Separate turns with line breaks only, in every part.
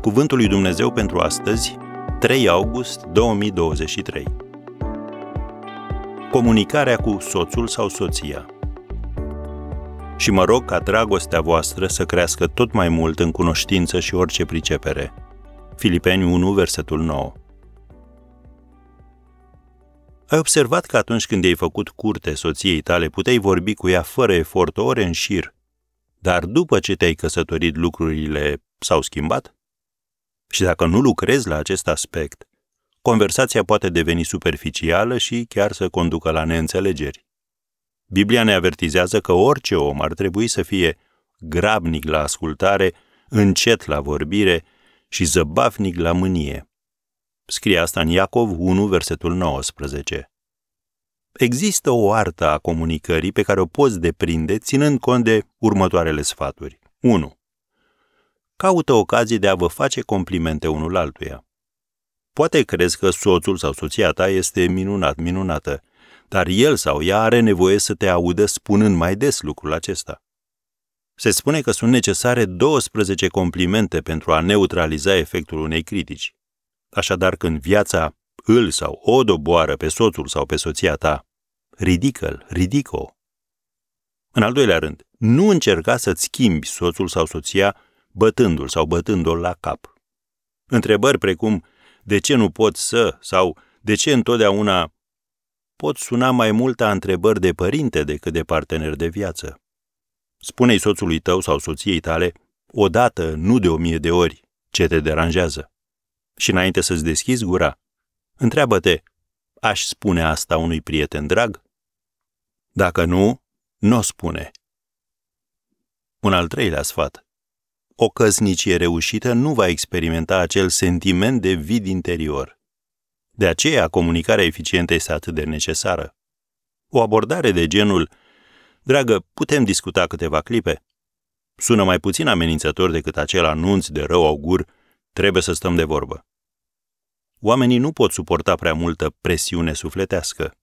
Cuvântul lui Dumnezeu pentru astăzi, 3 august 2023. Comunicarea cu soțul sau soția. Și mă rog ca dragostea voastră să crească tot mai mult în cunoștință și orice pricepere. Filipeni 1, versetul 9. Ai observat că atunci când ai făcut curte soției tale, puteai vorbi cu ea fără efort ore în șir, dar după ce te-ai căsătorit, lucrurile s-au schimbat? Și dacă nu lucrezi la acest aspect, conversația poate deveni superficială și chiar să conducă la neînțelegeri. Biblia ne avertizează că orice om ar trebui să fie grabnic la ascultare, încet la vorbire și zăbavnic la mânie. Scrie asta în Iacov 1, versetul 19. Există o artă a comunicării pe care o poți deprinde ținând cont de următoarele sfaturi. 1 caută ocazie de a vă face complimente unul altuia. Poate crezi că soțul sau soția ta este minunat, minunată, dar el sau ea are nevoie să te audă spunând mai des lucrul acesta. Se spune că sunt necesare 12 complimente pentru a neutraliza efectul unei critici. Așadar, când viața îl sau o doboară pe soțul sau pe soția ta, ridică-l, ridică-o. În al doilea rând, nu încerca să-ți schimbi soțul sau soția bătându-l sau bătându-l la cap. Întrebări precum de ce nu pot să sau de ce întotdeauna pot suna mai mult a întrebări de părinte decât de partener de viață. Spune-i soțului tău sau soției tale, odată, nu de o mie de ori, ce te deranjează. Și înainte să-ți deschizi gura, întreabă-te, aș spune asta unui prieten drag? Dacă nu, nu o spune. Un al treilea sfat o căsnicie reușită nu va experimenta acel sentiment de vid interior. De aceea, comunicarea eficientă este atât de necesară. O abordare de genul, dragă, putem discuta câteva clipe? Sună mai puțin amenințător decât acel anunț de rău augur, trebuie să stăm de vorbă. Oamenii nu pot suporta prea multă presiune sufletească.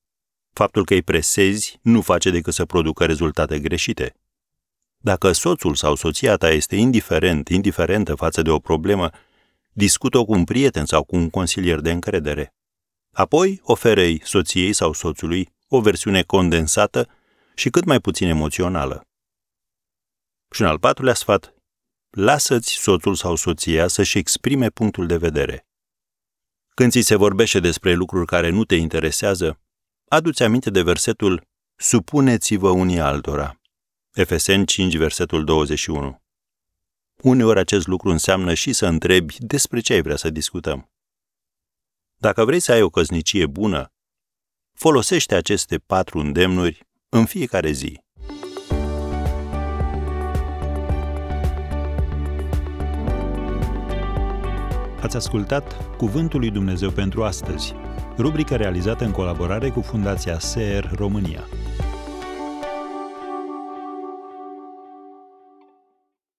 Faptul că îi presezi nu face decât să producă rezultate greșite. Dacă soțul sau soția ta este indiferent, indiferentă față de o problemă, discută-o cu un prieten sau cu un consilier de încredere. Apoi oferei soției sau soțului o versiune condensată și cât mai puțin emoțională. Și un al patrulea sfat, lasă-ți soțul sau soția să-și exprime punctul de vedere. Când ți se vorbește despre lucruri care nu te interesează, adu-ți aminte de versetul Supuneți-vă unii altora. Efeseni 5, versetul 21. Uneori acest lucru înseamnă și să întrebi despre ce ai vrea să discutăm. Dacă vrei să ai o căsnicie bună, folosește aceste patru îndemnuri în fiecare zi.
Ați ascultat Cuvântul lui Dumnezeu pentru astăzi, rubrica realizată în colaborare cu Fundația SER România.